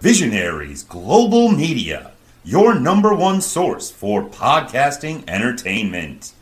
Visionaries Global Media, your number one source for podcasting entertainment.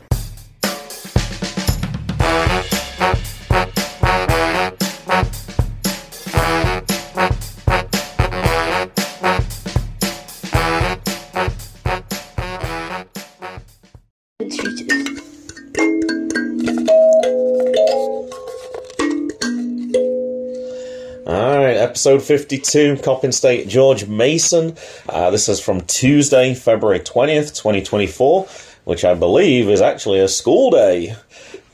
Episode 52, Coppin State, George Mason. Uh, this is from Tuesday, February 20th, 2024, which I believe is actually a school day.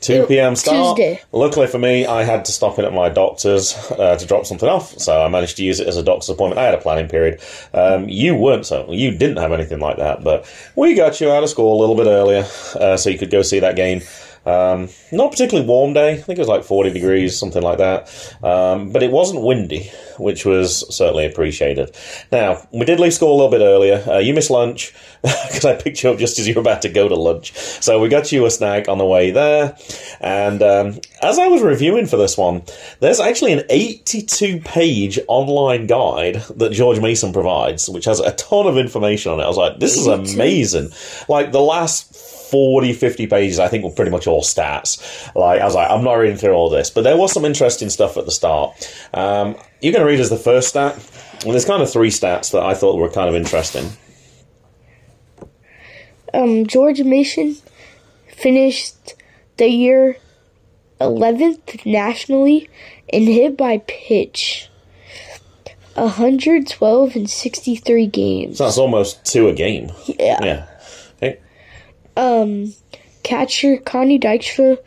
2 p.m. start. Tuesday. Luckily for me, I had to stop in at my doctor's uh, to drop something off, so I managed to use it as a doctor's appointment. I had a planning period. Um, you weren't so. You didn't have anything like that, but we got you out of school a little bit earlier uh, so you could go see that game. Um, not particularly warm day. I think it was like 40 degrees, something like that. Um, but it wasn't windy, which was certainly appreciated. Now, we did leave school a little bit earlier. Uh, you missed lunch because I picked you up just as you were about to go to lunch. So we got you a snack on the way there. And um, as I was reviewing for this one, there's actually an 82 page online guide that George Mason provides, which has a ton of information on it. I was like, this is amazing. Like the last 40, 50 pages, I think, were pretty much all stats. Like, I was like, I'm not reading through all this, but there was some interesting stuff at the start. Um, you're going to read as the first stat. And there's kind of three stats that I thought were kind of interesting. Um, George Mason finished the year 11th nationally in hit by pitch. 112 in 63 games. So that's almost two a game. Yeah. Yeah. Um, catcher Connor Dykstra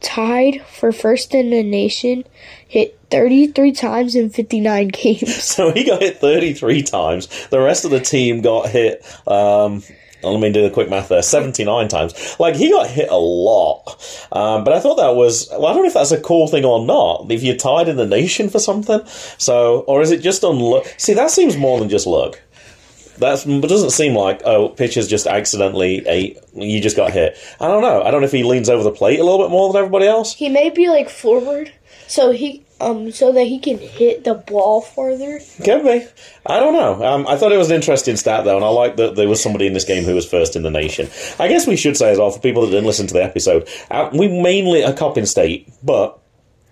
tied for first in the nation, hit 33 times in 59 games. So he got hit 33 times. The rest of the team got hit. Um, let me do the quick math there. 79 times. Like, he got hit a lot. Um, but I thought that was, well, I don't know if that's a cool thing or not. If you're tied in the nation for something. So, or is it just on luck? See, that seems more than just luck. That's, it doesn't seem like, oh, pitcher's just accidentally ate, you just got hit. I don't know. I don't know if he leans over the plate a little bit more than everybody else. He may be like forward, so he um so that he can hit the ball farther. Could be. I don't know. Um, I thought it was an interesting stat, though, and I like that there was somebody in this game who was first in the nation. I guess we should say as well, for people that didn't listen to the episode, uh, we mainly are Coppin State, but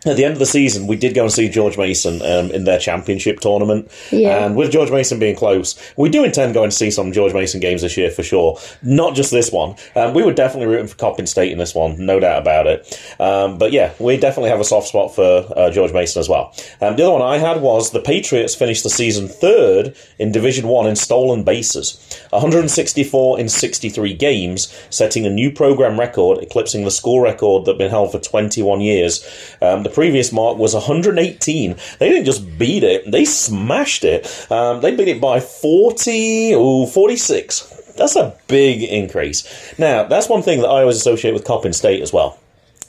at the end of the season, we did go and see George Mason um, in their championship tournament. Yeah. And with George Mason being close, we do intend going to see some George Mason games this year for sure. Not just this one. Um, we were definitely rooting for Coppin State in this one, no doubt about it. Um, but yeah, we definitely have a soft spot for uh, George Mason as well. Um, the other one I had was the Patriots finished the season third in Division One in stolen bases, 164 in 63 games, setting a new program record, eclipsing the school record that had been held for 21 years. Um, the previous mark was 118. They didn't just beat it; they smashed it. Um, they beat it by 40, ooh, 46. That's a big increase. Now, that's one thing that I always associate with Coppin State as well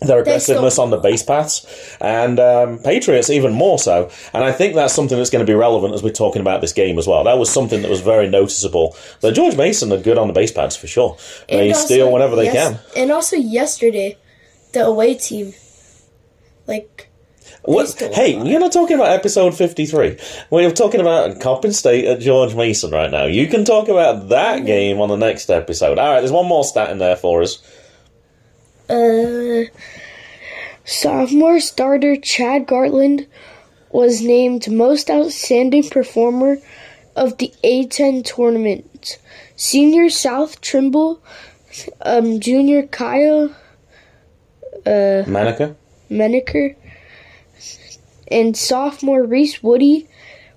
their aggressiveness on the base paths, and um, Patriots even more so. And I think that's something that's going to be relevant as we're talking about this game as well. That was something that was very noticeable. That George Mason are good on the base pads for sure. They And also, steal whenever they yes- can. And also yesterday, the away team, like What? Hey, you're not talking about episode 53. We're talking about Coppin State at George Mason right now. You can talk about that game on the next episode. All right, there's one more stat in there for us. Uh, sophomore starter Chad Gartland was named most outstanding performer of the A10 tournament. Senior South Trimble, um, junior Kyle uh, Manica? Menaker, and sophomore Reese Woody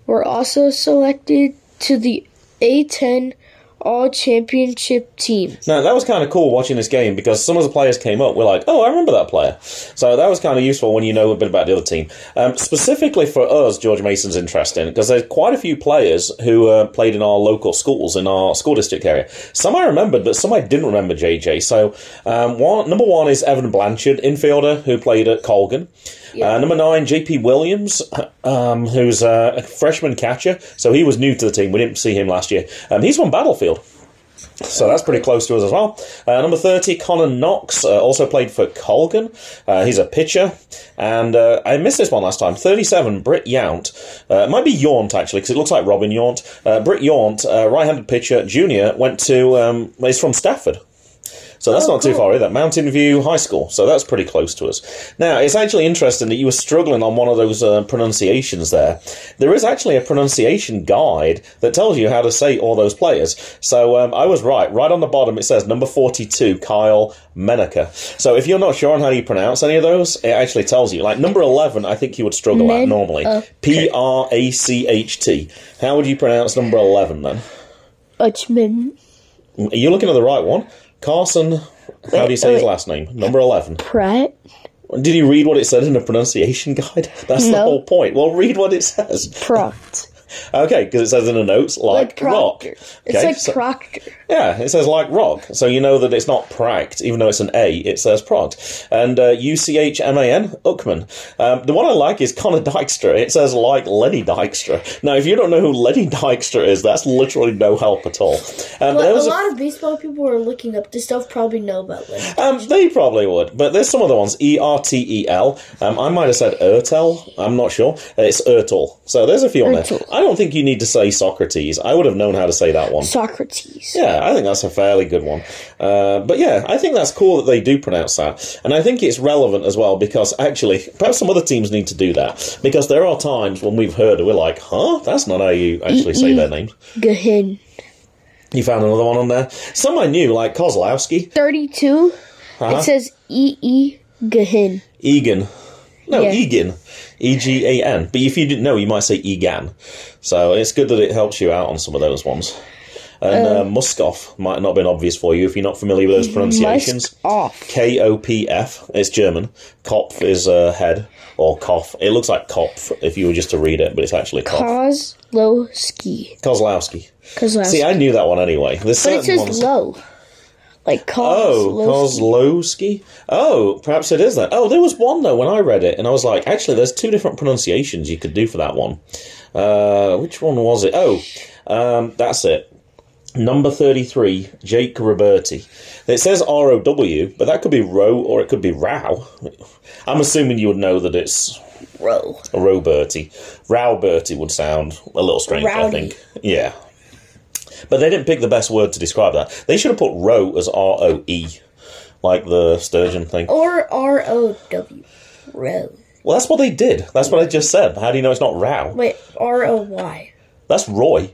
were also selected to the A10 All Championship team. Now that was kind of cool watching this game because some of the players came up. We're like, oh, I remember that player. So that was kind of useful when you know a bit about the other team. Um, specifically for us, George Mason's interesting because there's quite a few players who uh, played in our local schools in our school district area. Some I remembered, but some I didn't remember. JJ. So um, one number one is Evan Blanchard, infielder who played at Colgan. Uh, number nine, JP Williams, um, who's uh, a freshman catcher. So he was new to the team. We didn't see him last year. Um, he's from Battlefield. So that's pretty close to us as well. Uh, number 30, Connor Knox, uh, also played for Colgan. Uh, he's a pitcher. And uh, I missed this one last time. 37, Britt Yount. Uh, it might be Yount, actually, because it looks like Robin Yount. Uh, Britt Yount, uh, right handed pitcher, junior, went to, um, he's from Stafford. So that's Oh, not too far either. Mountain View High School. So that's pretty close to us. Now, it's actually interesting that you were struggling on one of those uh, pronunciations there. There is actually a pronunciation guide that tells you how to say all those players. So um, I was right. Right on the bottom it says number 42, Kyle Menaker. So if you're not sure on how you pronounce any of those, it actually tells you. Like number 11, I think you would struggle at normally. uh, P R A C H T. How would you pronounce number 11 then? Uchman Are you looking at the right one? Carson, how do you say his last name? Number 11. Pratt. Did you read what it said in the pronunciation guide? That's the whole point. Well, read what it says. Proct. Okay, because it says in the notes, like, Like rock. Okay, It's like so- Proctor. Yeah, it says like rock. So you know that it's not pract, even though it's an A, it says prod. And uh, U C H M A N, Uckman. Um, the one I like is Connor Dykstra. It says like Lenny Dykstra. Now, if you don't know who Lenny Dykstra is, that's literally no help at all. Um, But there a was a lot of baseball people are looking up this stuff probably know about Lenny. Um, they probably would, but there's some other ones. E R T E L. Um, I might have said Ertel. I'm not sure. Uh, It's Ertel. So there's a few on there. Ertel. I don't think you need to say Socrates. I would have known how to say that one. Socrates. Yeah, I think that's a fairly good one. Uh, but yeah, I think that's cool that they do pronounce that. And I think it's relevant as well because actually, perhaps some other teams need to do that. Because there are times when we've heard it, we're like, huh? That's not how you actually say their names. Gahin. You found another one on there? Some I knew, like Kozlowski, 32. Uh-huh. It says E E Gahin. Egan. No, Yeah. Egan. E G A N. But if you didn't know, you might say Egan. So it's good that it helps you out on some of those ones. And uh, Muskopf might not have been obvious for you if you're not familiar with those pronunciations. Musk off. K O P F. It's German. Kopf is uh, head or cough. It looks like Kopf if you were just to read it, but it's actually cough. Kozlowski. Kozlowski. Kozlowski. See, I knew that one anyway. There's but it says ones. low. Like Oh, Kozlowski. Kozlowski. Oh, perhaps it is that. Oh, there was one though when I read it, and I was like, actually, there's two different pronunciations you could do for that one. Uh, which one was it? Oh, um, that's it. Number 33, Jake Roberti. It says R O W, but that could be Row or it could be Row. I'm assuming you would know that it's Row. a Roberti. Rowberti would sound a little strange, I think. Yeah. But they didn't pick the best word to describe that. They should have put row as R O E, like the sturgeon thing. Or R O W. Row. Well, that's what they did. That's what I just said. How do you know it's not row? Wait, R O Y. That's Roy.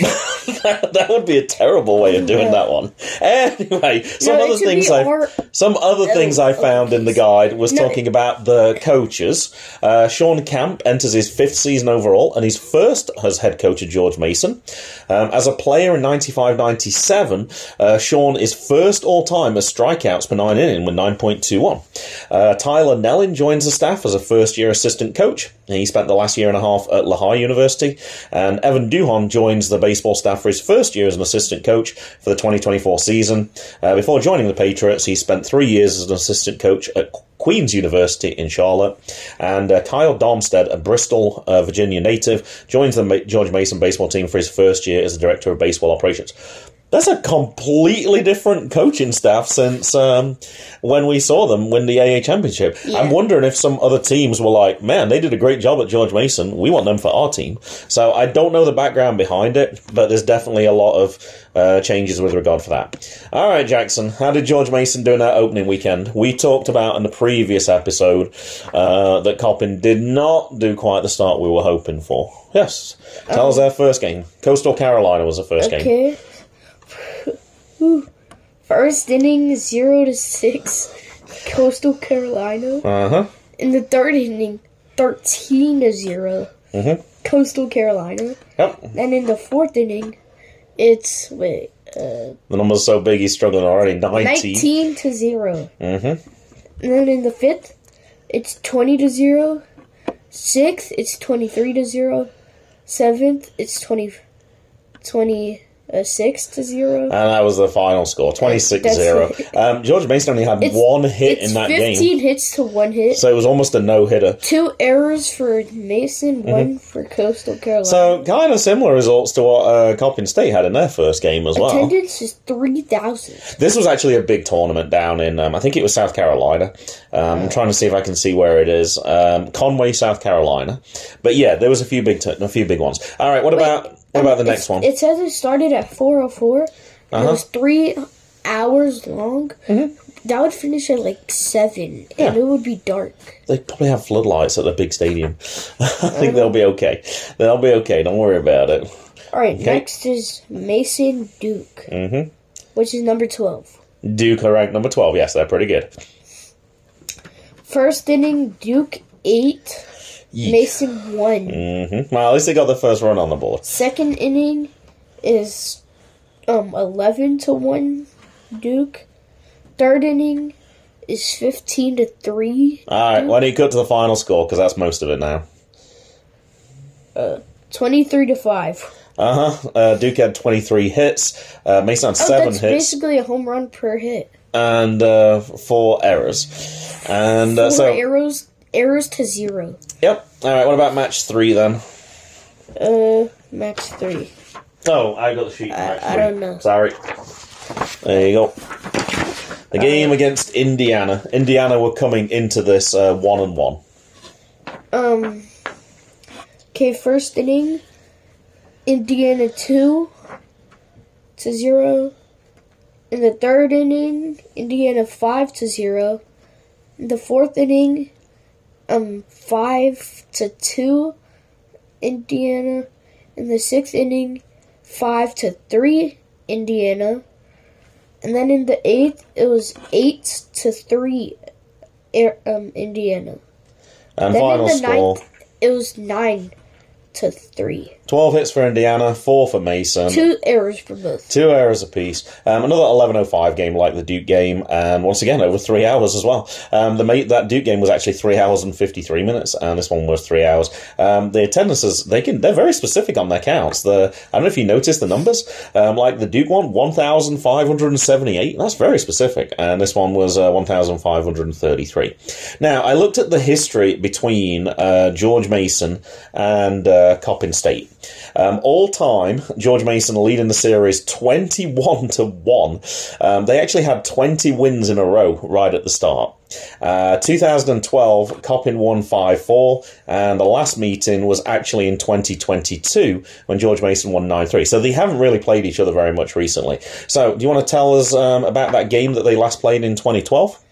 that, that would be a terrible way of doing that one. Anyway, some No, other things I some other things I found in the guide was No. talking about the coaches. Uh, Shawn Camp enters his fifth season overall and his first as head coach of George Mason. Um, as a player in 95-97, uh, Shawn is first all time as strikeouts per nine inning with 9.21. Uh, Tyler Nellin joins the staff as a first year assistant coach. He spent the last year and a half at Lehigh University, and Evan Duhon joins the baseball staff for his first year as an assistant coach for the 2024 season. Uh, before joining the Patriots, he spent three years as an assistant coach at Queen's University in Charlotte. And uh, Kyle Darmstead, a Bristol, uh, Virginia native, joins the Ma- George Mason baseball team for his first year as the director of baseball operations. That's a completely different coaching staff since um, when we saw them win the AA championship. I'm wondering if some other teams were like, man, they did a great job at George Mason. We want them for our team. So I don't know the background behind it, but there's definitely a lot of uh, changes with regard for that. All right, Jackson, how did George Mason do in that opening weekend? We talked about in the previous episode uh, that Coppin did not do quite the start we were hoping for. Yes. Tell us their first game. Coastal Carolina was the first game. First inning, zero to six, Coastal Carolina. Uh huh. In the third inning, thirteen to 0 Mhm. Coastal Carolina. Yep. And in the fourth inning, it's wait, The number's so big he's struggling already. 19. nineteen to zero. Mm-hmm. And then in the fifth, it's twenty to zero. Sixth, it's twenty-three to zero. Seventh, it's 20, 20 a six to zero. And that was the final score, 26 That's 0. Um, George Mason only had It's- one hit it's in that fifteen game. hits to one hit. So it was almost a no hitter. Two errors for Mason, one for Coastal Carolina. Mm-hmm. So kind of similar results to what uh, Coppin State had in their first game as well. attendance is three thousand. This was actually a big tournament down in, um, I think it was South Carolina. Um, I'm trying to see if I can see where it is. Um, Conway, South Carolina. But yeah, there was a few big, t- a few big ones. All right, what about what about the next one? It says it started at four oh four. It Uh-huh. was three hours long. That would finish at like seven, and Mm-hmm. It would be dark. They probably have floodlights at the big stadium. I think they'll be okay. They'll be okay. Don't worry about it. All right, Okay. next is Mason Duke, Mhm. which is number twelve. Duke are ranked number 12. Yes, they're pretty good. First inning, Duke eight, Yeet. Mason one. hmm Well, at least they got the first run on the board. Second inning is um eleven to one, Duke. Third inning is fifteen to three, All right, why don't you cut to the final score? Because that's most of it now. twenty three to five. Uh-huh. Uh Duke had 23 hits. Uh, Mason had Oh, seven hits basically a home run per hit. and uh, four errors. And uh, Four so, arrows, arrows to zero. yep. All right. What about match three then? Uh, match three. Oh, I got the sheet. I- Match I don't know. Sorry. There you go. The game against Indiana. Indiana were coming into this uh, one and one. Um. Okay, first inning. Indiana two to zero. In the third inning, Indiana five to zero. In the fourth inning, um, five to two, Indiana. In the sixth inning, five to three, Indiana. And then in the eighth, it was eight to three, um, Indiana. And Then final in the score: ninth, it was nine to three. 12 hits for Indiana, four for Mason. Two errors for both. Two errors apiece. Um, another 11.05 game like the Duke game, and once again, over three hours as well. Um, the That Duke game was actually three hours and 53 minutes, and this one was three hours. Um, the attendances, they can, they're very specific on their counts. The, I don't know if you noticed the numbers. Um, like the Duke one, 1,578. That's very specific. And this one was uh, 1,533. Now, I looked at the history between uh, George Mason and uh, Coppin State. Um, all time, George Mason leading the series 21 to 1. Um, they actually had 20 wins in a row right at the start. Uh, 2012, Coppin won 5 4, and the last meeting was actually in 2022 when George Mason won 9 3. So they haven't really played each other very much recently. So, do you want to tell us um, about that game that they last played in 2012?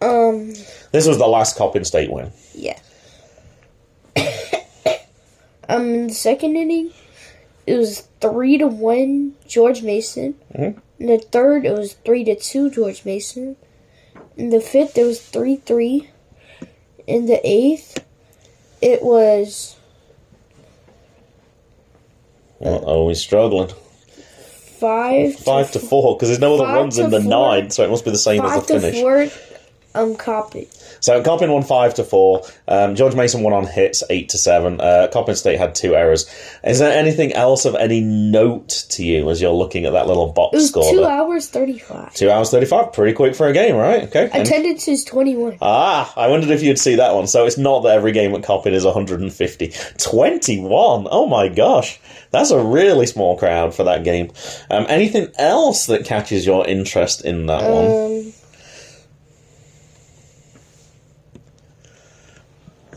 Um, This was the last Coppin State win. yeah. Um, in the second inning, it was three to one George Mason. Mhm. In the third, it was three to two George Mason. In the fifth, it was three three. In the eighth, it was Oh, he's struggling. five Five to four, because there's no other runs in the four. nine, so it must be the same as the to finish. four. Um, copy. So Coppin won five to four. Um, George Mason won on hits eight to seven. Uh, Coppin State had two errors. Is there anything else of any note to you as you're looking at that little box It was score? two hours thirty five. Two hours thirty-five. Pretty quick for a game, right? Okay. And- Attendance is twenty one. ah, I wondered if you'd see that one. So it's not that every game at Coppin is 150. 21. Oh my gosh. That's a really small crowd for that game. Um, anything else that catches your interest in that one?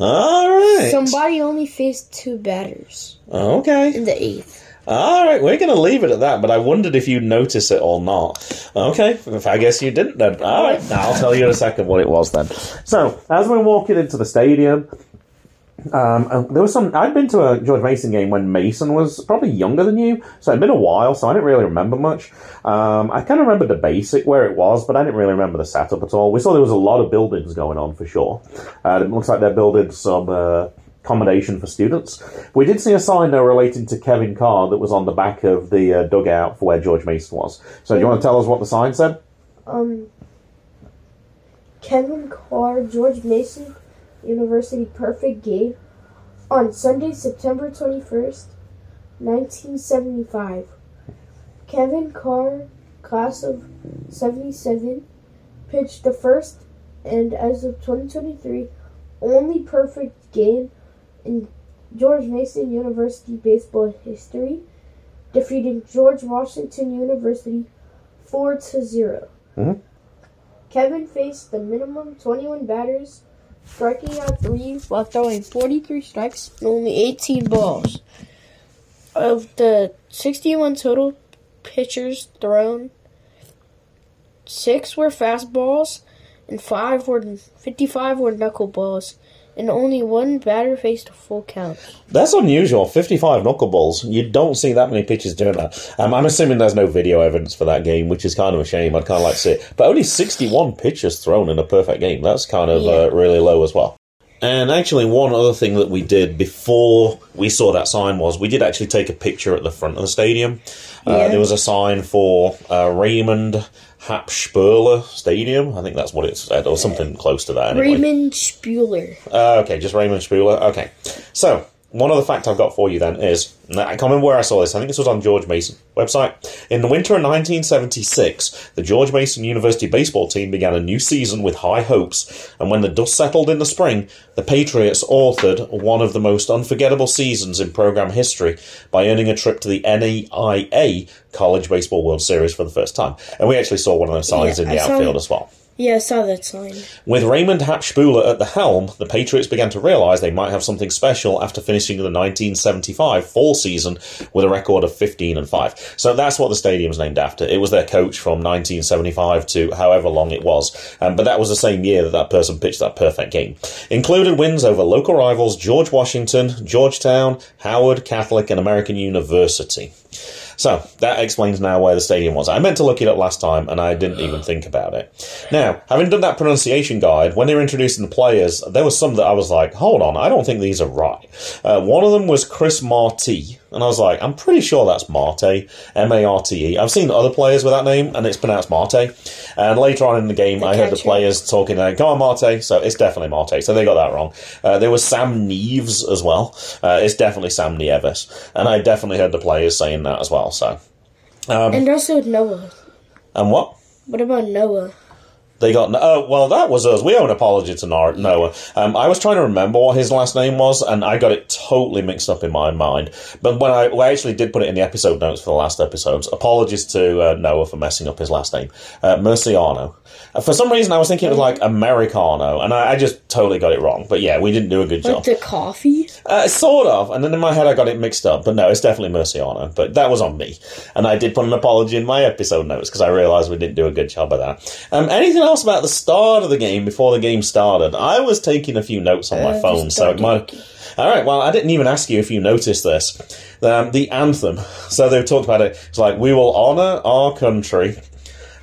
All right. somebody only faced two batters Okay. in the eighth. All right, we're going to leave it at that, but I wondered if you'd notice it or not. Okay, if I guess you didn't then. All right, now I'll tell you in a second what it was then. So, as we're walking into the stadium, um, uh, there was some. I'd been to a George Mason game when Mason was probably younger than you, so it'd been a while, so I didn't really remember much. Um, I kind of remember the basic where it was, but I didn't really remember the setup at all. We saw there was a lot of buildings going on for sure. Uh, it looks like they're building some uh, accommodation for students. We did see a sign though relating to Kevin Carr that was on the back of the uh, dugout for where George Mason was. So, do you want to tell us what the sign said? Um, Kevin Carr, George Mason University Perfect Game on Sunday, September 21st, 1975. Kevin Carr, class of 77, pitched the first and as of 2023 only perfect game in George Mason University baseball history, defeating George Washington University 4 to 0. Mhm. Kevin faced the minimum 21 batters, striking out 3 while throwing 43 strikes and only 18 balls. Of the 61 total pitchers thrown, 6 were fastballs and 5 were 55 were knuckleballs, and only one batter faced a full count. That's unusual. 55 knuckleballs. You don't see that many pitchers doing that. Um, I'm assuming there's no video evidence for that game, which is kind of a shame. I'd kind of like to see it. But only 61 pitchers thrown in a perfect game. That's kind of uh, really low as well. And actually, one other thing that we did before we saw that sign was we did actually take a picture at the front of the stadium. Uh, there was a sign for uh, Raymond Hap Spuhler Stadium. I think that's what it said, or something close to that. Anyway. Raymond Spuhler. Uh, okay, just Raymond Spuhler. Okay. So, one other fact I've got for you then is, I can't remember where I saw this, I think this was on George Mason website. In the winter of 1976, the George Mason University baseball team began a new season with high hopes, and when the dust settled in the spring, the Patriots authored one of the most unforgettable seasons in program history by earning a trip to the NAIA College Baseball World Series for the first time. And we actually saw one of those signs Yeah, in the I outfield as well. Yeah, I saw that sign. With Raymond Hap Spuhler at the helm, the Patriots began to realise they might have something special after finishing the 1975 fall season with a record of 15 and 5. So that's what the stadium's named after. It was their coach from 1975 to however long it was. Um, but that was the same year that that person pitched that perfect game. Included wins over local rivals George Washington, Georgetown, Howard, Catholic, and American University. So that explains now where the stadium was. I meant to look it up last time and I didn't even think about it. Now, having done that pronunciation guide, when they were introducing the players, there was some that I was like, hold on, I don't think these are right. Uh, one of them was Chris Marti, and I was like, I'm pretty sure that's Marte, M A R T E. I've seen other players with that name and it's pronounced Marte. And later on in the game, I heard the players talking, uh, come on, Marte. So it's definitely Marte. So they got that wrong. Uh, there was Sam Neves as well. Uh, it's definitely Sam Nieves. And I definitely heard the players saying that as well. So, and also Noah. and what? What about Noah? They got oh well that was us. We owe an apology to Noah. Um, I was trying to remember what his last name was, and I got it totally mixed up in my mind. But when I, well, I actually did put it in the episode notes for the last episodes. Apologies to uh, Noah for messing up his last name, uh, Merciano. Uh, for some reason, I was thinking it was like Americano, and I, I just totally got it wrong. But yeah, we didn't do a good Like job. the coffee? Uh, sort of, and then in my head I got it mixed up, but no, it's definitely Merciano. But that was on me, and I did put an apology in my episode notes because I realised we didn't do a good job of that. Um, anything else about the start of the game before the game started? I was taking a few notes on my Uh, phone, so it might. All right, well, I didn't even ask you if you noticed this. Um, the anthem. So they've talked about it. It's like we will honour our country.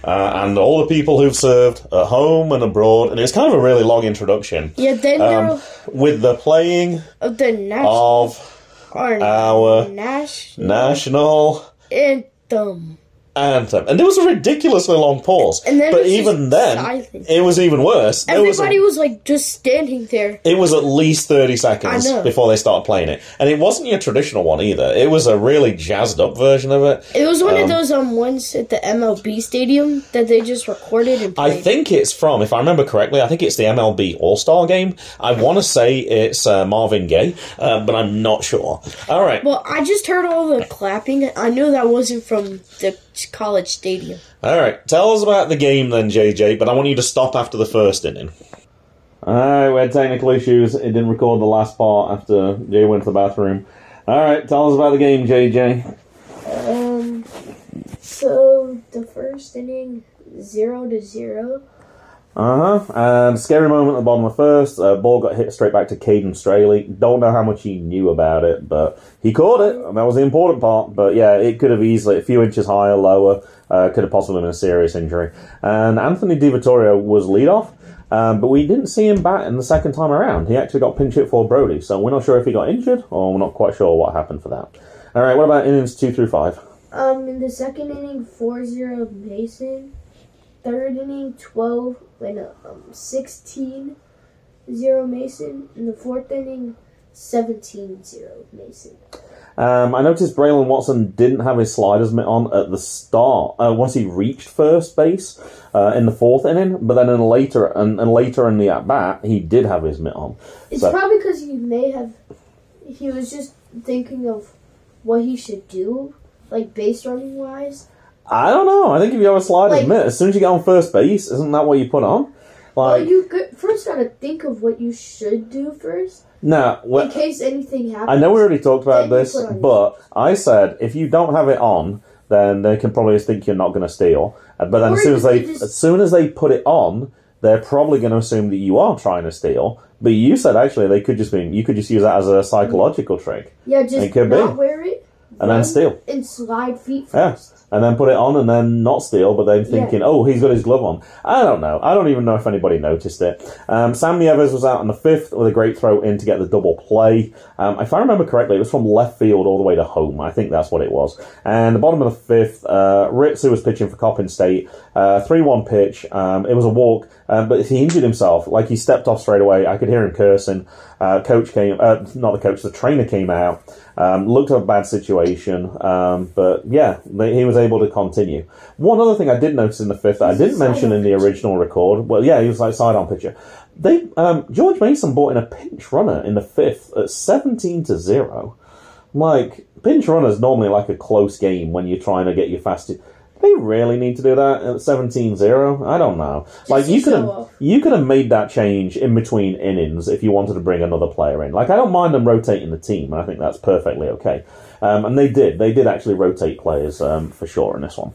Uh, and all the people who've served at home and abroad, and it's kind of a really long introduction Yeah, then um, with the playing of the national of our our national national anthem. Anthem. And there was a ridiculously long pause. And then but even then, silent. it was even worse. There was a- Everybody was like just standing there. it was at least 30 seconds before they started playing it. And it wasn't your traditional one either. It was a really jazzed up version of it. It was one Um, of those um ones at the MLB stadium that they just recorded and I think it's from, if I remember correctly, I think it's the MLB All Star game. I want to say it's uh, Marvin Gaye, uh, but I'm not sure. All right. well, I just heard all the clapping. I knew that wasn't from the college stadium. All right, tell us about the game then, JJ. But I want you to stop after the first inning. All right, we had technical issues. It didn't record the last part after Jay went to the bathroom. All right, tell us about the game, JJ. Um, so the first inning, zero to zero. Uh huh. And scary moment at the bottom of the first. Uh, ball got hit straight back to Caden Straley. Don't know how much he knew about it, but he caught it, and that was the important part. But yeah, it could have easily a few inches higher, lower. Uh, could have possibly been a serious injury. And Anthony DiVittorio was lead off. Um, but we didn't see him bat in the second time around. He actually got pinch hit for Brody, so we're not sure if he got injured, or we're not quite sure what happened for that. All right, what about innings two through five? Um, in the second inning, 4-0 Mason. Third inning, 12, no, um, 16 0 Mason. In the fourth inning, 17 0 Mason. Um, I noticed Braylon Watson didn't have his sliders mitt on at the start uh, once he reached first base uh, in the fourth inning, but then in later and, and later in the at bat he did have his mitt on. It's So- probably because he may have. He was just thinking of what he should do, like base running wise. I don't know. I think if you have a slide Like- mitt, as soon as you get on first base, isn't that what you put on? Well, you go- first got to think of what you should do first, no. in case anything happens. I know we already talked about this, put on your- but I said if you don't have it on, then they can probably just think you're not going to steal. Uh, But then Or as soon as they just- as soon as they put it on, they're probably going to assume that you are trying to steal. But you said actually they could just be you could just use that as a psychological trick Yeah, It just could not be. wear it and then steal. and slide feet Yeah. And then put it on and then not steal, but then thinking, oh, he's got his glove on. I don't know. I don't even know if anybody noticed it. Um, Sam Nieves was out in the fifth with a great throw in to get the double play. Um, if I remember correctly, it was from left field all the way to home. I think that's what it was. And the bottom of the fifth, uh, was pitching for Coppin State, uh, 3 1 pitch. Um, it was a walk, um, but he injured himself. Like he stepped off straight away. I could hear him cursing. Uh, coach came, uh, not the coach, the trainer came out. Um, looked at a bad situation, um, but yeah, they, he was able to continue. One other thing I did notice in the fifth that I didn't mention in the pitcher. original record. Well, yeah, he was like sidearm pitcher. They um, George Mason brought in a pinch runner in the fifth at seventeen to zero. Like pinch runners normally like a close game when you're trying to get your fastest. They really need to do that at 17-0? I don't know. like you could have you could have made that change in between innings if you wanted to bring another player in. Like I don't mind them rotating the team. And I think that's perfectly okay. Um, and they did. They did actually rotate players um, for sure in this one.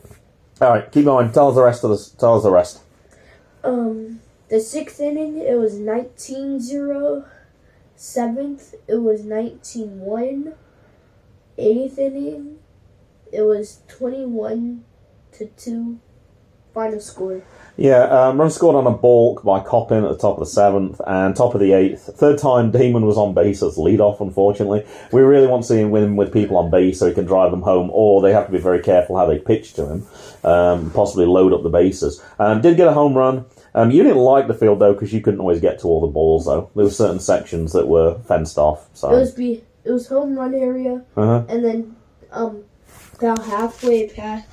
All right, keep going. Tell us the rest of the. Tell us the rest. Um, the sixth inning, it was 19-0. Seventh, it was 19-1. Eighth inning, it was 21 to 2. Final score. Yeah, um, run scored on a balk by Coppin at the top of the seventh and top of the eighth. Third time Damon was on base as leadoff, unfortunately. We really want to see him win with people on base so he can drive them home, or they have to be very careful how they pitch to him, um, possibly load up the bases. Um, did get a home run. Um, you didn't like the field though because you couldn't always get to all the balls though. There were certain sections that were fenced off. So It was be it was home run area, Uh-huh. and then um about halfway past,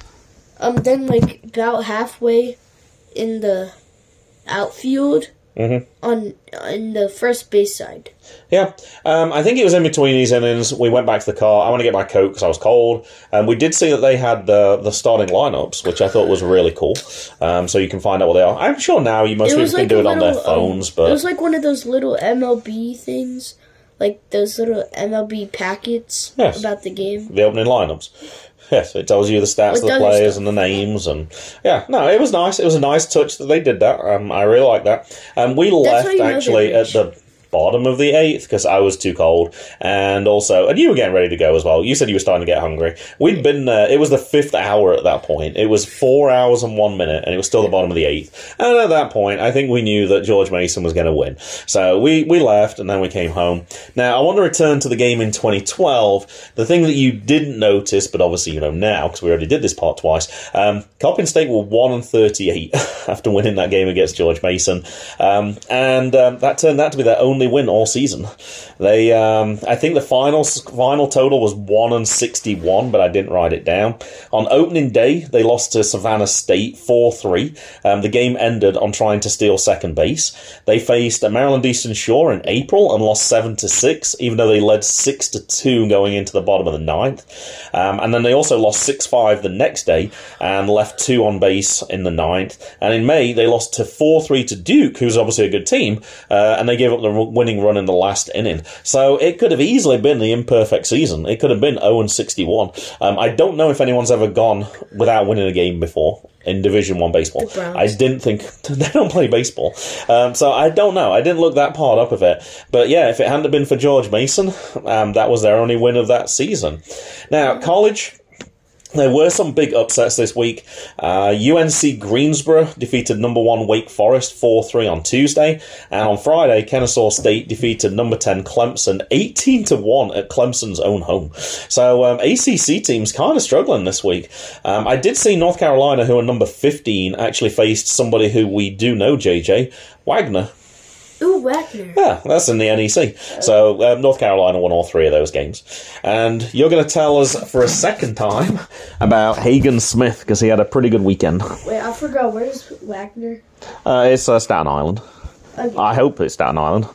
um then like about halfway in the outfield Mhm. on on the first base side. Yeah, um, I think it was in between these innings. We went back to the car. I want to get my coat because I was cold. And we did see that they had the the starting lineups, which I thought was really cool. Um, so you can find out what they are. I'm sure now you most people was can do it on their phones, um, but it was like one of those little MLB things, like those little MLB packets Yes. about the game. the opening lineups. Yes, it tells you the stats It of the players and the names, and yeah, no, it was nice. It was a nice touch that they did that. Um, I really like that. Um, we how left you know they're actually at the bottom of the eighth because I was too cold, and also, and you were getting ready to go as well. You said you were starting to get hungry. We'd been there. It was the fifth hour at that point. It was four hours and one minute, and it was still the bottom of the eighth. And at that point, I think we knew that George Mason was going to win. So we we left, and then we came home. Now I want to return to the game in 2012. The thing that you didn't notice, but obviously you know now because we already did this part twice. Um, Coppin State were one and 38 after winning that game against George Mason, um, and um, that turned out to be their only win all season. They, um, I think the final final total was one and 61, but I didn't write it down. On opening day, they lost to Savannah State 4 3. Um, the game ended on trying to steal second base. They faced Maryland Eastern Shore in April and lost 7 to 6, even though they led 6 to 2 going into the bottom of the ninth. Um, and then they also lost 6 5 the next day and left two on base in the ninth. And in May, they lost to 4 3 to Duke, who's obviously a good team, uh, and they gave up the winning run in the last inning. So it could have easily been the imperfect season. It could have been 0 and 61. Um, I don't know if anyone's ever gone without winning a game before in Division One baseball. I didn't think they don't play baseball, um, so I don't know. I didn't look that part up of it, but yeah, if it hadn't been for George Mason, um, that was their only win of that season. Now college. There were some big upsets this week. Uh, UNC Greensboro defeated number one Wake Forest 4 3 on Tuesday. And on Friday, Kennesaw State defeated number 10 Clemson 18 to 1 at Clemson's own home. So um, ACC teams kind of struggling this week. Um, I did see North Carolina, who are number 15, actually faced somebody who we do know, JJ, Wagner. Ooh, Wagner. Yeah, that's in the NEC. So um, North Carolina won all three of those games. And you're going to tell us for a second time about Hagen Smith because he had a pretty good weekend. Wait, I forgot. Where's Wagner? Uh, it's uh, Staten Island. Okay. I hope it's Staten Island.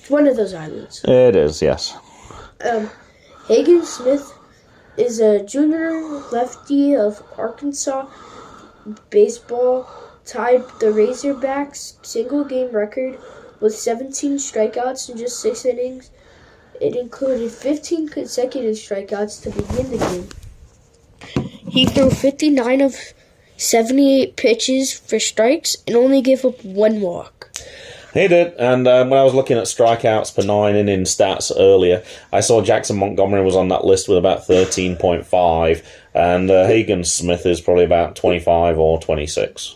It's one of those islands. It is, yes. Um, Hagen Smith is a junior lefty of Arkansas baseball. Tied the Razorbacks single game record with 17 strikeouts in just six innings. It included 15 consecutive strikeouts to begin the game. He threw 59 of 78 pitches for strikes and only gave up one walk. He did, and um, when I was looking at strikeouts per nine inning stats earlier, I saw Jackson Montgomery was on that list with about 13.5, and uh, Hagen Smith is probably about 25 or 26.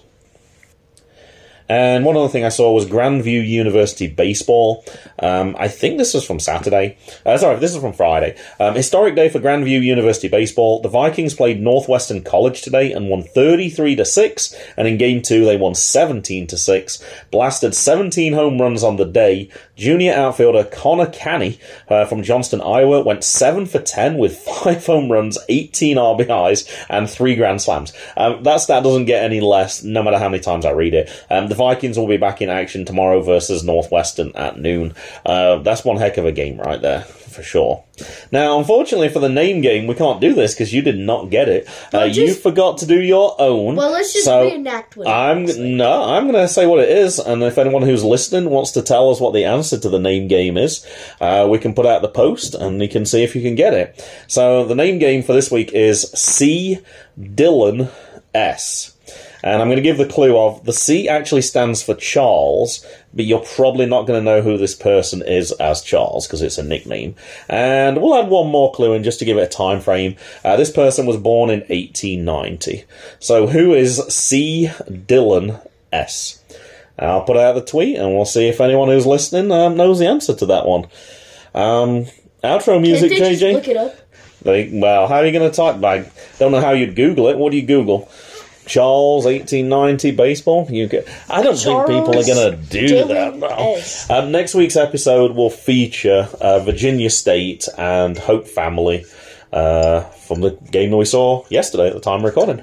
And one other thing I saw was Grandview University baseball. Um, I think this is from Saturday. Uh, sorry, this is from Friday. Um, historic day for Grandview University baseball. The Vikings played Northwestern College today and won 33 to six. And in game two, they won 17 to six. Blasted 17 home runs on the day. Junior outfielder Connor Canny uh, from Johnston, Iowa, went seven for 10 with five home runs, 18 RBIs, and three grand slams. Um, that stat doesn't get any less, no matter how many times I read it. Um, the Vikings will be back in action tomorrow versus Northwestern at noon. Uh, that's one heck of a game right there, for sure. Now, unfortunately for the name game, we can't do this because you did not get it. Uh, Well, you forgot to do your own. Well, let's just so reenact what it I'm no, I'm going to say what it is, and if anyone who's listening wants to tell us what the answer to the name game is, uh, we can put out the post and you can see if you can get it. So the name game for this week is C Dillon S. And I'm going to give the clue of the C actually stands for Charles, but you're probably not going to know who this person is as Charles because it's a nickname. And we'll add one more clue in just to give it a time frame. Uh, this person was born in 1890. So who is C Dillon S? I'll put out the tweet and we'll see if anyone who's listening um, knows the answer to that one. Um, outro music, Can't they just JJ. look it up? Like, well, how are you going to type? I don't know how you'd Google it. What do you Google? Charles, 1890 baseball. You get. I don't think people are going to do Dillon that. Um, next week's episode will feature uh, Virginia State and Holy Family uh, from the game that we saw yesterday at the time of recording.